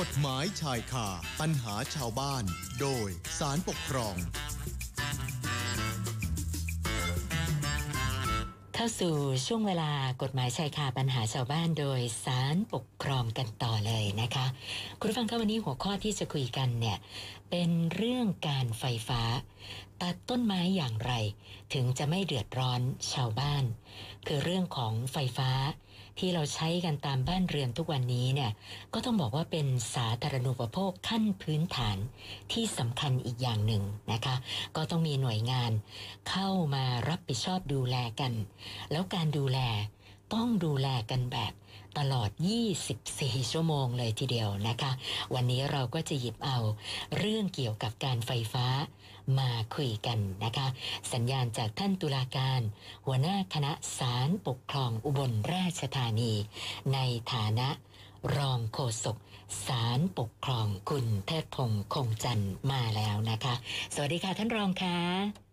กฎหมายชายคาปัญหาชาวบ้าน โดยสารปกครอง เข้าสู่ช่วงเวลากฎหมายชายคาปัญหาชาวบ้านโดยสารปกครองกันต่อเลยนะคะ คุณผู้ฟังคะวันนี้หัวข้อที่จะคุยกันเนี่ย เป็นเรื่องการไฟฟ้า ตัดต้นไม้อย่างไร ถึงจะไม่เดือดร้อนชาวบ้าน คือเรื่องของไฟฟ้า ที่เราใช้กันตามบ้านเรือนทุกวันนี้เนี่ยก็ต้องบอกว่าเป็นสาธารณูปโภคขั้นพื้นฐานที่สำคัญอีกอย่างหนึ่งนะคะ ก็ต้องมีหน่วยงานเข้ามารับผิดชอบดูแลกัน แล้วการดูแลต้องดูแลกันแบบตลอด 24 ชั่วโมงเลยทีเดียวนะคะ วันนี้เราก็จะหยิบเอาเรื่องเกี่ยวกับการไฟฟ้า มาคุยกันนะคะ สัญญาณจากท่านตุลาการ หัวหน้าคณะสารปกครองอุบลราชธานี ในฐานะรองโฆษกสารปกครองคุณเทิดพงษ์คงจันทร์มาแล้วนะคะ สวัสดีค่ะท่านรองค่ะ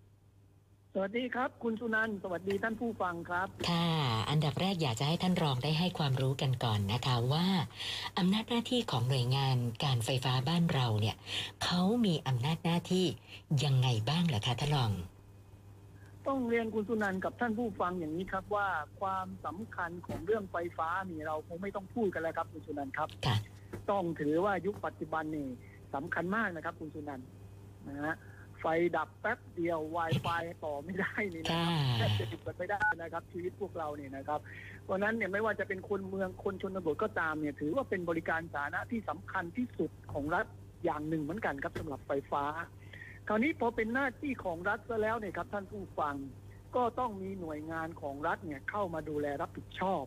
วัสดีครับ คุณสุนันท์สวัสดีท่านผู้ฟังครับ ค่ะ อันดับแรกอยากจะให้ท่านรองได้ให้ความรู้กันก่อนนะคะว่า อำนาจหน้าที่ของหน่วยงานการไฟฟ้าบ้านเราเนี่ยเขามีอำนาจหน้าที่ยังไงบ้างเหรอคะท่านรอง ต้องเรียนคุณสุนันท์กับท่านผู้ฟังอย่างนี้ครับว่าความสำคัญของเรื่องไฟฟ้านี่เราคงไม่ต้องพูดกันแล้วครับคุณสุนันท์ครับค่ะต้องถือว่ายุคปัจจุบันนี่สำคัญมากนะครับ คุณสุนันท์นะฮะ ไฟดับแป๊บเดียว Wi-Fi ต่อไม่ได้นี่นะค่ะครับแทบจะอยู่กันไม่ได้นะครับ ชีวิตพวกเราเนี่ยนะครับเพราะฉะนั้นเนี่ยไม่ว่าจะเป็นคนเมืองคนชนบทก็ตามเนี่ย ถือว่าเป็นบริการสาธารณะที่สำคัญที่สุดของรัฐอย่างหนึ่งเหมือนกันครับสำหรับไฟฟ้า คราวนี้พอเป็นหน้าที่ของรัฐซะแล้วเนี่ยครับท่านผู้ฟังก็ต้องมีหน่วยงานของรัฐเนี่ยเข้ามาดูแลรับผิดชอบ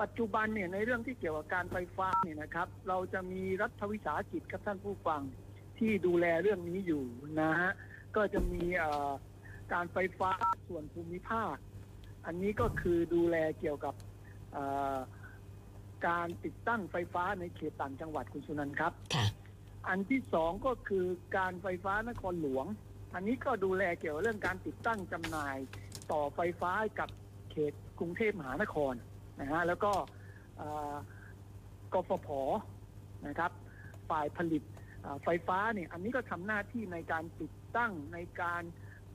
ปัจจุบันเนี่ยในเรื่องที่เกี่ยวกับการไฟฟ้าเนี่ยนะครับ เราจะมีรัฐวิสาหกิจครับท่านผู้ฟัง ที่ดูแลเรื่องนี้อยู่นะฮะก็จะมีเอ่อการไฟฟ้าส่วนภูมิภาค อันนี้ก็คือดูแลเกี่ยวกับเอ่อการติดตั้งไฟฟ้าในเขตต่างจังหวัดคุณสุนันท์ครับค่ะอันที่สองก็คือการไฟฟ้านครหลวง อันนี้ก็ดูแลเกี่ยวกับเรื่องการติดตั้งจำหน่ายต่อไฟฟ้าให้กับเขตกรุงเทพมหานครนะฮะแล้วก็เอ่อกฟผนะครับ ฝ่ายผลิตเอ่อ ไฟฟ้าเนี่ยอันนี้ก็ทำหน้าที่ในการติดตั้งในการ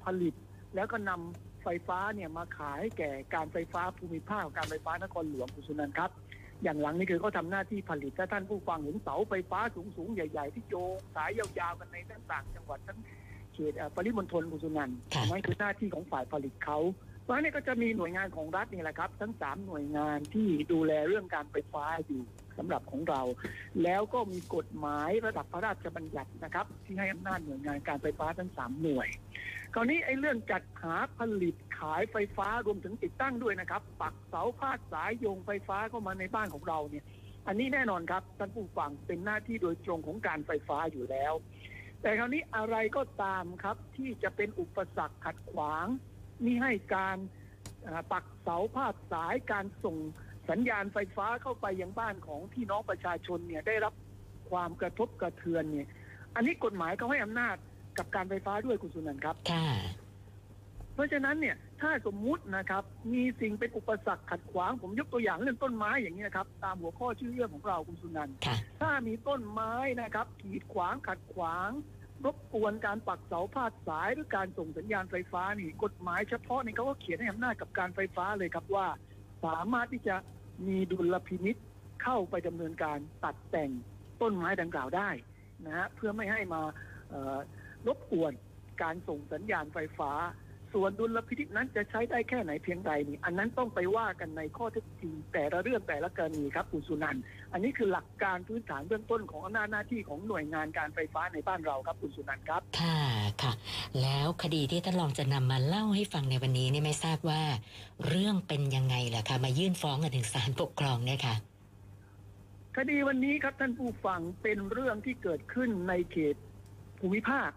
ผลิต แล้วก็นำไฟฟ้าเนี่ยมาขายให้แก่การไฟฟ้าภูมิภาคการไฟฟ้านครหลวงคุณสุนันท์ครับ อย่างหลังนี่คือเขาทำหน้าที่ผลิตถ้าท่านผู้ฟังเห็นเสาไฟฟ้าสูงๆใหญ่ ๆ ที่โยงสายยาวๆกันในทั้งต่างจังหวัดทั้งเขตเอ่อปริมณฑลกุสุนันท์ค่ะนั่นคือหน้าที่ของฝ่ายผลิตเขา เพราะนั้ก็จะมีหน่วยงานของรัฐนี่แหละครับ ทั้งสามหน่วยงานที่ดูแลเรื่องการไฟฟ้าอยู่สำหรับของเรา แล้วก็มีกฎหมายระดับพระราชบัญญัตินะครับ ที่ให้อำนาจหน่วยงานการไฟฟ้าทั้งสามหน่วย คราวนี้ไอ้เรื่องจัดหาผลิตขายไฟฟ้ารวมถึงติดตั้งด้วยนะครับ ปักเสาพาดสายโยงไฟฟ้าเข้ามาในบ้านของเราเนี่ย อันนี้แน่นอนครับท่านผู้ฟังเป็นหน้าที่โดยตรงของการไฟฟ้าอยู่แล้ว แต่คราวนี้อะไรก็ตามครับที่จะเป็นอุปสรรคขัดขวาง มิให้การเอ่อปักเสาพาดสายการส่งสัญญาณไฟฟ้าเข้าไปยังบ้านของพี่น้องประชาชนเนี่ยได้รับความกระทบกระเทือนเนี่ย อันนี้กฎหมายเขาให้อำนาจกับการไฟฟ้าด้วยคุณสุนันท์ครับค่ะเพราะฉะนั้นเนี่ยถ้าสมมุตินะครับ มีสิ่งเป็นอุปสรรคขัดขวางผมยกตัวอย่างเรื่องต้นไม้อย่างนี้ยนะครับ ตามหัวข้อชื่อเรื่องของเราคุณสุนันท์ค่ะถ้ามีต้นไม้นะครับกีดขวางขัดขวาง รบกวนการปักเสาพาดสายหรือการส่งสัญญาณไฟฟ้านี่กฎหมายเฉพาะนี่เขาก็เขียนให้อำนาจกับการไฟฟ้าเลยครับว่า สามารถที่จะมีดุลพินิษเข้าไปดำเนินการตัดแต่งต้นไม้ดังกล่าวได้นะฮะเพื่อไม่ให้มารบกวนการส่งสัญญาณไฟฟ้า ส่วนดุลพินิษนั้นจะใช้ได้แค่ไหนเพียงใดนี่อันนั้นต้องไปว่ากันในข้อเท็จจริงแต่ละเรื่องแต่ละกรณีครับคุณสุนันท์อันนี้คือหลักการพื้นฐานเบื้องต้นของอำนาจหน้าที่ของหน่วยงานการไฟฟ้าในบ้านเราครับคุณสุนันท์ครับ ค่ะค่ะ แล้วคดีที่ท่านรองจะนำมาเล่าให้ฟังในวันนี้นี่ไม่ทราบว่า เรื่องเป็นยังไงล่ะคะมายื่นฟ้องกันถึงศาลปกครองเนี่ยค่ะคดีวันนี้ครับท่านผู้ฟังเป็นเรื่องที่เกิดขึ้นในเขตภูมิภาค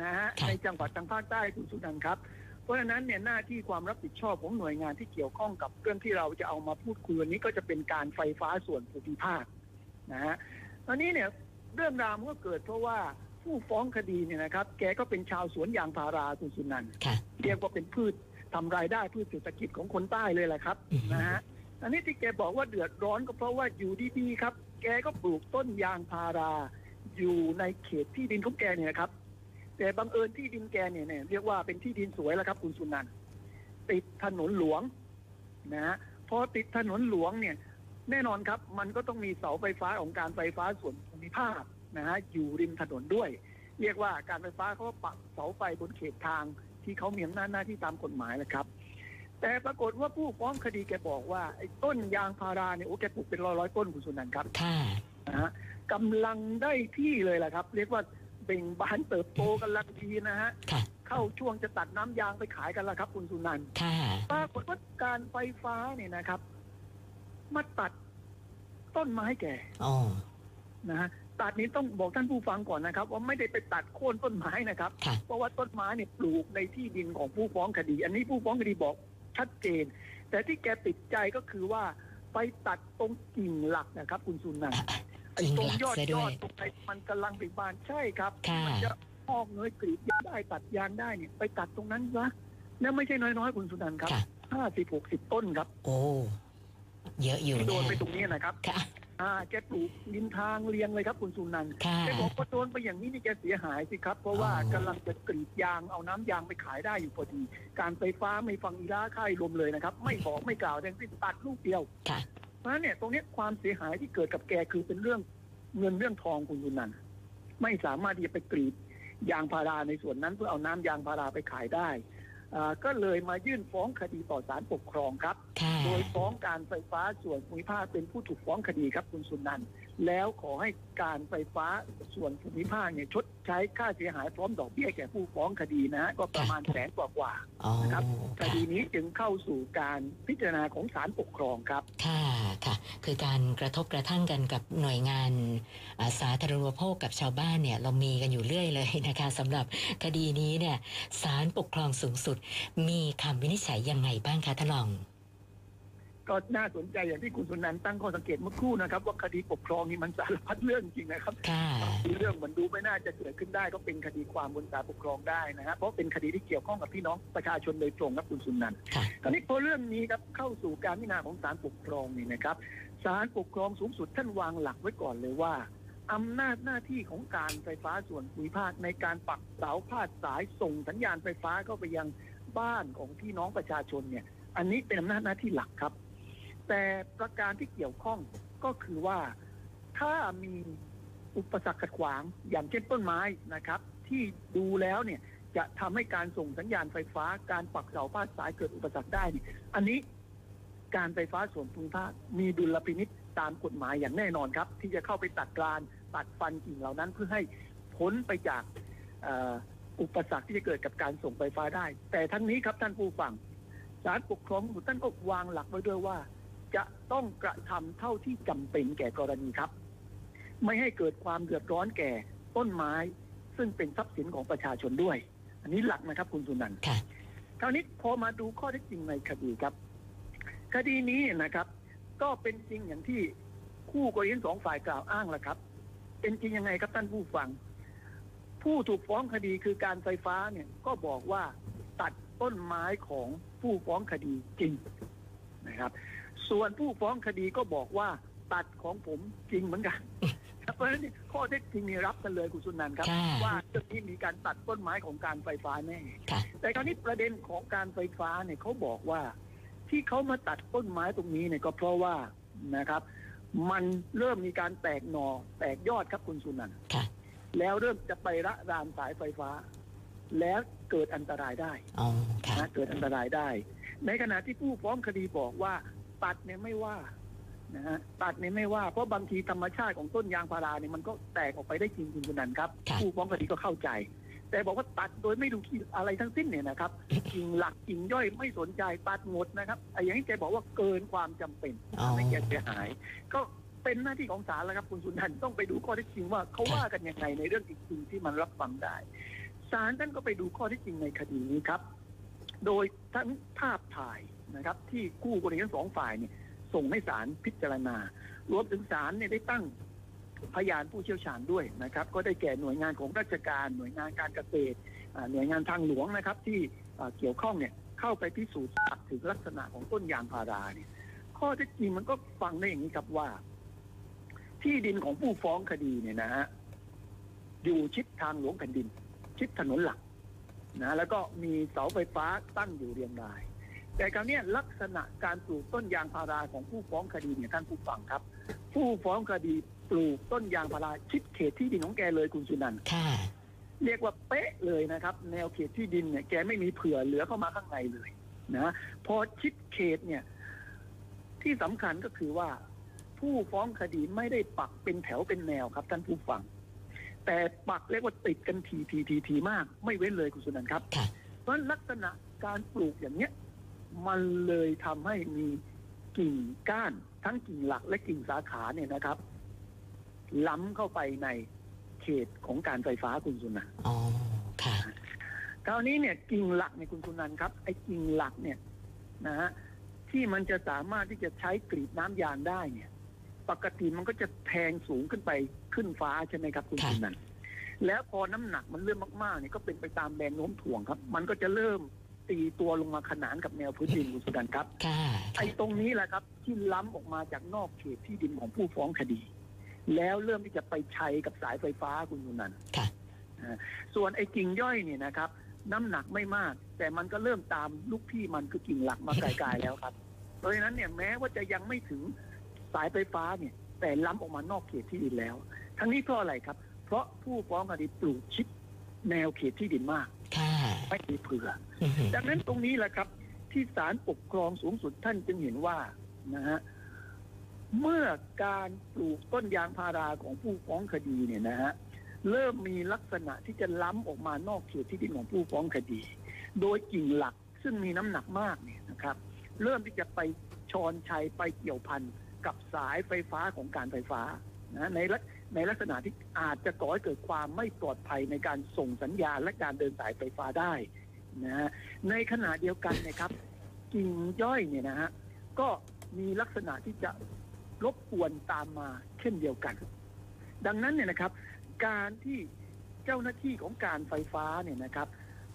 นะฮะครับในจังหวัดทางภาคใต้คุณสุนันท์ครับ เพราะฉะนั้นเนี่ยหน้าที่ความรับผิดชอบของหน่วยงานที่เกี่ยวข้องกับเรื่องที่เราจะเอามาพูดคุยวันนี้ก็จะเป็นการไฟฟ้าส่วนภูมิภาคนะฮะตอนนี้เนี่ยเรื่องราวมันก็เกิดเพราะว่าผู้ฟ้องคดีเนี่ยนะครับ แกก็เป็นชาวสวนยางพาราคุณสุนันท์ค่ะเรียกว่าเป็นพืชทำรายได้พืชเศรษฐกิจของคนใต้เลยแหละครับอือฮึนะฮะอันนี้ที่แกบอกว่าเดือดร้อนก็เพราะว่าอยู่ดีๆครับ แกก็ปลูกต้นยางพารา อยู่ในเขตที่ดินของแกเนี่ยนะครับ แต่บังเอิญที่ดินแกเนี่ยเนี่ยเรียกว่าเป็นที่ดินสวยแล้วครับ คุณสุนันท์ติดถนนหลวงนะฮะพอติดถนนหลวงเนี่ย แน่นอนครับมันก็ต้องมีเสาไฟฟ้าของการไฟฟ้าส่วนภูมิภาคนะฮะอยู่ริมถนนด้วย เรียกว่าการไฟฟ้าเขาก็ปักเสาไฟบนเขตทางที่เขามีอำนาจหน้าที่ตามกฎหมายแหละครับ แต่ปรากฏว่าผู้ฟ้องคดีแกบอกว่าไอ้ต้นยางพาราเนี่ยโอ้แกปลูกเป็นร้อยร้อยๆต้นคุณสุนันท์ครับค่ะนะฮะกำลังได้ที่เลยแหละครับ เรียกว่า เบ่งบานเติบโตกันลังดีนะฮะ ค่ะ เข้าช่วงจะตัดน้ำยางไปขายกันแล้วครับ คุณสุนันท์ค่ะ ปรากฏว่าการไฟฟ้าเนี่ยนะครับ มาตัดต้นไม้แก่อ๋อ นะฮะตัดนี้ต้องบอกท่านผู้ฟังก่อนนะครับ ว่าไม่ได้ไปตัดโค่นต้นไม้นะครับ ค่ะ เพราะว่าต้นไม้เนี่ยปลูกในที่ดินของผู้ฟ้องคดี อันนี้ผู้ฟ้องคดีบอกชัดเจน แต่ที่แกติดใจก็คือว่าไปตัดตรงกิ่งหลักนะครับ คุณสุนันท์ไอ้กิ่งตรหงลักยอดซะยด้อวยดตรงไหนมันกำลังเป็นบานใช่ครับ ค่ะ มัจะพอกเงยกรีดยางได้ตัดยางได้เนี่ยไปตัดตรงนั้นซะแล้วไม่ใช่น้อยๆคุณสุนันท์ครับค่ะ ห้าสิบหกสิบต้นครับโอ้ เยอะอยู่โดนนะไปตรงนี้นะครับค่ะ อ่าแกปลูกริมทางเรียงเลยครับคุณสุนันท์ค่ะ แกบอกว่าโดนไปอย่างนี้นี่แกเสียหายสิครับ เพราะว่าอ๋อ กำลังจะกรีดยางเอาน้ำยางไปขายได้อยู่พอดี การไฟฟ้าไม่ฟังอีราค่ายลมเลยนะครับ ไม่บอกไม่กล่าวทั้งสิ้นตัดลูกเดียวค่ะเพ ราะฉะนั้นเนี่ยตรงเนี้ยความเสียหายที่เกิดกับแกคือเป็นเรื่องเงินเรื่องทองคุณสุนันท์ไม่สามารถที่จะไปกรีดยางพาราในส่วนนั้นเพื่อเอาน้ำยางพาราไปขายได้อ่าก็เลยมายื่นฟ้องคดีต่อศาลปกครองครับค่ะโดยฟ้องการไฟฟ้าส่วนภูมิภาคเป็นผู้ถูกฟ้องคดีครับคุณสุนันท์ แล้วขอให้การไฟฟ้าส่วนภูมิภาคเนี่ยชดใช้ค่าเสียหายพร้อมดอกเบี้ยแก่ผู้ฟ้องคดีนะฮะก็ประมาณแสนกว่ากว่าอ๋อนะครับคค่ะดีนี้จึงเข้าสู่การพิจารณาของศาลปกครองครับ ค่ะค่ะ คือการกระทบกระทั่งกันกับหน่วยงานอ่าสาธารณูปโภคกับชาวบ้านเนี่ยเรามีกันอยู่เรื่อยเลยนะคะสำหรับคดีนี้เนี่ยศาลปกครองสูงสุด มีคำวินิจฉัยยังไงบ้างคะท่านรอง ก็น่าสนใจอย่างที่คุณสุนันท์ตั้งข้อสังเกตเมื่อครู่นะครับ ว่าคดีปกครองนี่มันสารพัดเรื่องจริงนะครับค่ะมีเรื่องมันดูไม่น่าจะเกิดขึ้นได้ ก็เป็นคดีความบนศาลปกครองได้นะฮะเพราะเป็นคดีที่เกี่ยวข้องกับพี่น้องประชาชนโดยตรงครับคุณสุนันท์ค่ะคราวนี้พอเรื่องนี้ครับเข้าสู่การพิจารณาของศาลปกครองนี่นะครับศาลปกครองสูงสุดท่านวางหลักไว้ก่อนเลยว่าอำนาจหน้าที่ของการไฟฟ้าส่วนภูมิภาคในการปักเสาพาดสายส่งสัญญาณไฟฟ้าเข้าไปยังบ้านของพี่น้องประชาชนเนี่ย อันนี้เป็นอำนาจหน้าที่หลักครับ แต่ประการที่เกี่ยวข้องก็คือว่าถ้ามีอุปสรรคขัดขวางอย่างเช่นต้นไม้นะครับ ที่ดูแล้วเนี่ยจะทำให้การส่งสัญญาณไฟฟ้าการปักเสาพาดสายเกิดอุปสรรคได้นี่อันนี้การไฟฟ้าส่วนภูมิภาคมีดุลพินิษตามกฎหมายอย่างแน่นอนครับ ที่จะเข้าไปตัดกรานตัดฟันกิ่งเหล่านั้นเพื่อให้พ้นไปจากอ,อุปสรรคที่จะเกิดกับการส่งไฟฟ้าได้ แต่ทั้งนี้ครับท่านผู้ฟังศาลปกครองท่านก็วางหลักไว้ด้วยว่า จะต้องกระทำเท่าที่จำเป็นแก่กรณีครับ ไม่ให้เกิดความเดือดร้อนแก่ต้นไม้ ซึ่งเป็นทรัพย์สินของประชาชนด้วย อันนี้หลักนะครับ คุณสุนันท์ค่ะคราวนี้พอมาดูข้อเท็จจริงในคดีครับ คดีนี้นะครับ ก็เป็นจริงอย่างที่คู่กรณีทั้งสองฝ่ายกล่าวอ้างแล้วครับ เป็นจริงยังไงครับท่านผู้ฟัง ผู้ถูกฟ้องคดีคือการไฟฟ้าเนี่ยก็บอกว่าตัดต้นไม้ของผู้ฟ้องคดีจริงนะครับ ส่วนผู้ฟ้องคดีก็บอกว่าตัดของผมจริงเหมือนกันเพราะฉะนั้นข้อเท็จจริงนี่รับกันเลยคุณสุนันท์ครับค่ะว่าเรื่องนี้มีการตัดต้นไม้ของการไฟฟ้าแน่ค่ะแต่คราวนี้ประเด็นของการไฟฟ้าเนี่ยเขาบอกว่า ที่เขามาตัดต้นไม้ตรงนี้เนี่ยก็เพราะว่านะครับ มันเริ่มมีการแตกหนอแตกยอดครับคุณสุนันท์ค่ะแล้วเริ่มจะไประรานสายไฟฟ้า แล้วเกิดอันตรายได้อ๋อค่ะนะเกิดอันตรายได้ ในขณะที่ผู้ฟ้องคดีบอกว่า ตัดเนี่ยไม่ว่านะฮะตัดเนี่ยไม่ว่าเพราะบางทีธรรมชาติของต้นยางพาราเนี่ยมันก็แตกออกไปได้จริงคุณสุนันท์ครับครับผู้ฟ้องคดีก็เข้าใจ แต่บอกว่าตัดโดยไม่ดูที่อะไรทั้งสิ้นเนี่ยนะครับกิ่งหลักกิ่งย่อยไม่สนใจตัดหมดนะครับไอ้อย่างนี้แกบอกว่าเกินความจำเป็นอ๋อทำให้แกเสียหาย ก็เป็นหน้าที่ของศาลแล้วครับคุณสุนันท์ต้องไปดูข้อเท็จจริงว่าเขาว่ากันยังไงในเรื่องจริงๆที่มันรับฟังได้ศาลท่านก็ไปดูข้อเท็จจริงในคดีนี้ครับ โดยทั้งภาพถ่าย นะครับ ที่คู่กรณีทั้งสองฝ่ายเนี่ยส่งให้ศาลพิจารณารวมถึงศาลเนี่ยได้ตั้งพยานผู้เชี่ยวชาญด้วยนะครับ ก็ได้แก่หน่วยงานของราชการ หน่วยงานการเกษตรหน่วยงานทางหลวงนะครับ ที่เกี่ยวข้องเนี่ยเข้าไปพิสูจน์ทราบถึงลักษณะของต้นยางพาราเนี่ยข้อเท็จจริงมันก็ฟังได้อย่างนี้ครับว่า ที่ดินของผู้ฟ้องคดีเนี่ยนะฮะอยู่ชิดทางหลวงแผ่นดิน ชิดถนนหลักนะแล้วก็มีเสาไฟฟ้าตั้งอยู่เรียงราย แต่คราวเนี้ยลักษณะการปลูกต้นยางพาราของผู้ฟ้องคดีเนี่ยท่านผู้ฟังครับ ผู้ฟ้องคดีปลูกต้นยางพาราชิดเขตที่ดินของแกเลยคุณสุนันท์ค่ะเรียกว่าเป๊ะเลยนะครับ แนวเขตที่ดินเนี่ยแกไม่มีเผื่อเหลือเข้ามาข้างในเลยนะพอชิดเขตเนี่ย ที่สำคัญก็คือว่า ผู้ฟ้องคดีไม่ได้ปักเป็นแถวเป็นแนวครับ ท่านผู้ฟัง แต่ปักเรียกว่าติดกันทีทีทีทีมาก ไม่เว้นเลยคุณสุนันท์ครับค่ะเพราะลักษณะการปลูกอย่างเนี้ย มันเลยทำให้มีกิ่งก้าน ทั้งกิ่งหลักและกิ่งสาขาเนี่ยนะครับ ล้ำเข้าไปในเขตของการไฟฟ้าคุณสุนันท์อ๋อค่ะคราวนี้เนี่ยกิ่งหลักเนี่ยคุณสุนันท์ครับไอ้กิ่งหลักเนี่ยนะฮะที่มันจะสามารถที่จะใช้กรีดน้ำยางได้เนี่ย ปกติมันก็จะแทงสูงขึ้นไปขึ้นฟ้าใช่ไหมครับคุณค่ะสุนันท์แล้วพอน้ำหนักมันเริ่มมากๆเนี่ยก็เป็นไปตามแรงโน้มถ่วงครับ มันก็จะเริ่ม ตีตัวลงมาขนานกับแนวพื้นดินคุณสุนันท์ครับค่ะไอ้ตรงนี้แหละครับที่ล้ำออกมาจากนอกเขตที่ดินของผู้ฟ้องคดี แล้วเริ่มที่จะไปชัยกับสายไฟฟ้าคุณสุนันท์ค่ะส่วนไอ้กิ่งย่อยเนี่ยนะครับ น้ำหนักไม่มาก แต่มันก็เริ่มตามลูกพี่มันคือกิ่งหลักมาไกลๆแล้วครับ เพราะฉะนั้นเนี่ยแม้ว่าจะยังไม่ถึงสายไฟฟ้าเนี่ย แต่ล้ำออกมานอกเขตที่ดินแล้ว ทั้งนี้เพราะอะไรครับ เพราะผู้ฟ้องคดีปลูกชิดแนวเขตที่ดินมาก ค่ะ ไม่มีเผื่ออือหือดังนั้นตรงนี้แหละครับ ที่ศาลปกครองสูงสุดท่านจึงเห็นว่านะฮะเมื่อการปลูกต้นยางพาราของผู้ฟ้องคดีเนี่ยนะฮะเริ่มมีลักษณะที่จะล้ำออกมานอกเขตที่ดินของผู้ฟ้องคดี โดยกิ่งหลักซึ่งมีน้ำหนักมากเนี่ยนะครับ เริ่มที่จะไปชอนชัยไปเกี่ยวพันกับสายไฟฟ้าของการไฟฟ้านะในลัก ในลักษณะที่อาจจะก่อให้เกิดความไม่ปลอดภัยในการส่งสัญญาณและการเดินสายไฟฟ้าได้นะฮะในขณะเดียวกันนะครับ กิ่งย่อยเนี่ยนะฮะก็มีลักษณะที่จะรบกวนตามมาเช่นเดียวกัน ดังนั้นเนี่ยนะครับ การที่เจ้าหน้าที่ของการไฟฟ้าเนี่ยนะครับ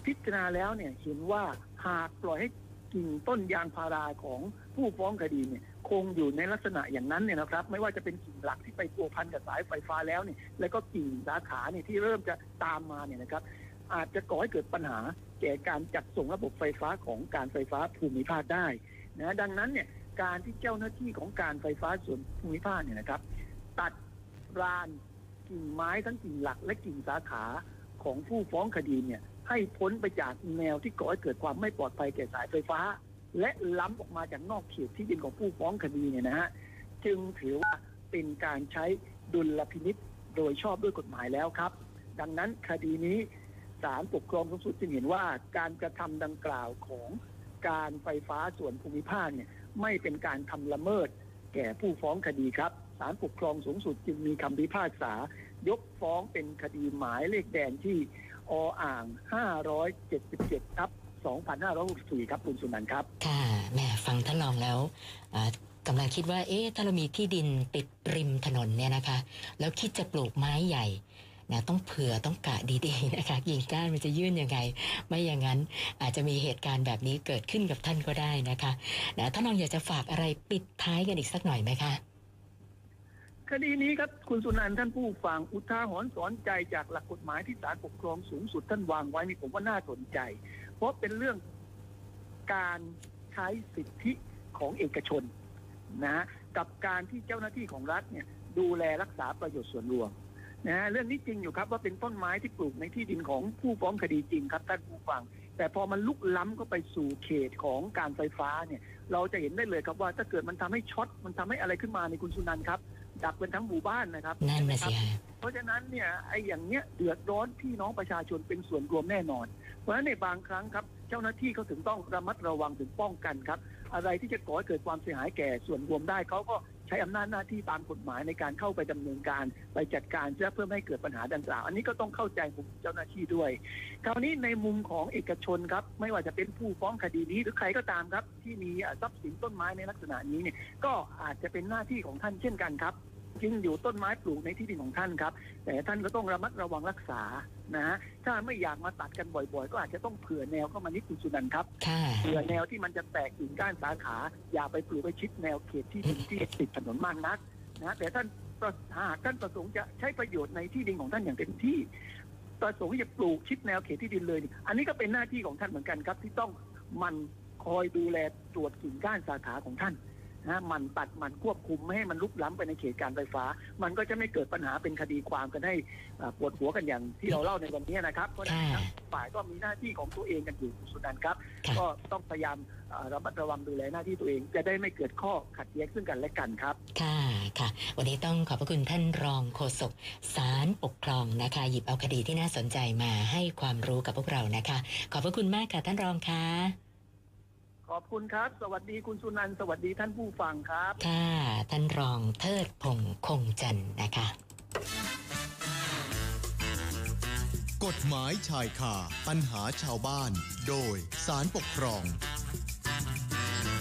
พิจารณาแล้วเนี่ยเห็นว่าหากปล่อยให้กิ่งต้นยางพาราของผู้ฟ้องคดีเนี่ย คงอยู่ในลักษณะอย่างนั้นเนี่ยนะครับ ไม่ว่าจะเป็นกิ่งหลักที่ไปพัวพันกับสายไฟฟ้าแล้วเนี่ยแล้วก็กิ่งสาขาเนี่ยที่เริ่มจะตามมาเนี่ยนะครับ อาจจะก่อให้เกิดปัญหาแก่การจัดส่งระบบไฟฟ้าของการไฟฟ้าภูมิภาคได้นะดังนั้นเนี่ยการที่เจ้าหน้าที่ของการไฟฟ้าส่วนภูมิภาคเนี่ยนะครับ ตัดรานกิ่งไม้ทั้งกิ่งหลักและกิ่งสาขาของผู้ฟ้องคดีเนี่ยให้พ้นไปจากแนวที่ก่อให้เกิดความไม่ปลอดภัยแก่สายไฟฟ้า และล้ำออกมาจากนอกเขตที่ดินของผู้ฟ้องคดีเนี่ยนะฮะจึงถือว่าเป็นการใช้ดุลพินิษโดยชอบด้วยกฎหมายแล้วครับ ดังนั้นคดีนี้ศาลปกครองสูงสุดจึงเห็นว่าการกระทำดังกล่าวของการไฟฟ้าส่วนภูมิภาคเนี่ยไม่เป็นการทำละเมิด แก่ผู้ฟ้องคดีครับศาลปกครองสูงสุดจึงมีคำพิพากษา ยกฟ้องเป็นคดีหมายเลขแดงที่ออ่าง 577ครับ 2564 ครับคุณสุนันท์ครับ ค่ะแหม่ฟังท่านรองแล้วอ่ากำลังคิดว่า เอ๊ะถ้าเรามีที่ดินติดริมถนนเนี่ยนะคะ แล้วคิดจะปลูกไม้ใหญ่นะต้องเผื่อต้องกะดีๆนะคะกิ่งก้านมันจะยื่นยังไง ไม่อย่างนั้นอาจจะมีเหตุการณ์แบบนี้เกิดขึ้นกับท่านก็ได้นะคะนะท่านรองอยากจะฝากอะไรปิดท้ายกันอีกสักหน่อยไหมคะคดีนี้ครับคุณสุนันท์ท่านผู้ฟังอุทาหรณ์สอนใจจากหลักกฎหมายที่ศาลปกครองสูงสุดท่านวางไว้นี่ผมว่าน่าสนใจ เพราะเป็นเรื่องการใช้สิทธิของเอกชนนะกับการที่เจ้าหน้าที่ของรัฐเนี่ยดูแลรักษาประโยชน์ส่วนรวมนะเรื่องนี้จริงอยู่ครับว่าเป็นต้นไม้ที่ปลูกในที่ดินของผู้ฟ้องคดีจริงครับท่านผู้ฟัง แต่พอมันลุกล้ำเข้าไปสู่เขตของการไฟฟ้าเนี่ย เราจะเห็นได้เลยครับว่าถ้าเกิดมันทำให้ช็อตมันทำให้อะไรขึ้นมาในคุณสุนันท์ครับดับเป็นทั้งหมู่บ้านนะครับนั่นใช่ไหมนะครัสิบฮะเพราะฉะนั้นเนี่ยไอ้อย่างเนี้ยเดือดร้อนพี่น้องประชาชนเป็นส่วนรวมแน่นอน เพราะฉะนั้นในบางครั้งครับ เจ้าหน้าที่เขาถึงต้องระมัดระวังถึงป้องกันครับ อะไรที่จะก่อให้เกิดความเสียหายแก่ส่วนรวมได้เขาก็ใช้อำนาจหน้าที่ตามกฎหมายในการเข้าไปดำเนินการไปจัดการเพื่อเพื่อไม่ให้เกิดปัญหาดังกล่าว อันนี้ก็ต้องเข้าใจมุมเจ้าหน้าที่ด้วย คราวนี้ในมุมของเอกชนครับ ไม่ว่าจะเป็นผู้ฟ้องคดีนี้หรือใครก็ตามครับ ที่มีทรัพย์สินต้นไม้ในลักษณะนี้เนี่ยก็อาจจะเป็นหน้าที่ของท่านเช่นกันครับ จริงอยู่ต้นไม้ปลูกในที่ดินของท่านครับ แต่ท่านก็ต้องระมัดระวังรักษานะฮะถ้าไม่อยากมาตัดกันบ่อยๆ ก็อาจจะต้องเผื่อแนวเข้ามานิดคุณสุนันท์ครับค่ะเผื่อแนวที่มันจะแตกกิ่งก้านสาขา อย่าไปปลูกไปชิดแนวเขตที่ดินที่ติดถนนมากนักนะแต่ท่านประหากท่านประสงค์จะใช้ประโยชน์ในที่ดินของท่านอย่างเต็มที่ ประสงค์จะปลูกชิดแนวเขตที่ดินเลยนี่อันนี้ก็เป็นหน้าที่ของท่านเหมือนกันครับ ที่ต้องหมันคอยดูแลตรวจกิ่งก้านสาขาของท่าน นะหมันตัดหมันควบคุมไม่ให้มันลุกล้ำไปในเขตการไฟฟ้า มันก็จะไม่เกิดปัญหาเป็นคดีความกันให้อ่าปวดหัวกันอย่างที่เราเล่าในวันนี้นะครับเพราะฉะนั้นทั้งฝ่ายก็มีหน้าที่ของตัวเองกันอยู่คุณสุนันท์ครับค่ะก็ต้องพยายามเอ่อระมัดระวังดูแลหน้าที่ตัวเอง จะได้ไม่เกิดข้อขัดแย้งซึ่งกันและกันครับ ค่ะค่ะ วันนี้ต้องขอบพระคุณท่านรองโฆษกศาลปกครองนะคะ หยิบเอาคดีที่น่าสนใจมาให้ความรู้กับพวกเรานะคะ ขอบพระคุณมากค่ะท่านรองค่ะ ขอบคุณครับ สวัสดีคุณสุนันท์สวัสดีท่านผู้ฟังครับ ค่ะ ท่านรองเทิดพงษ์คงจันทร์นะคะ กฎหมายชายคาปัญหาชาวบ้าน โดยสารปกครอง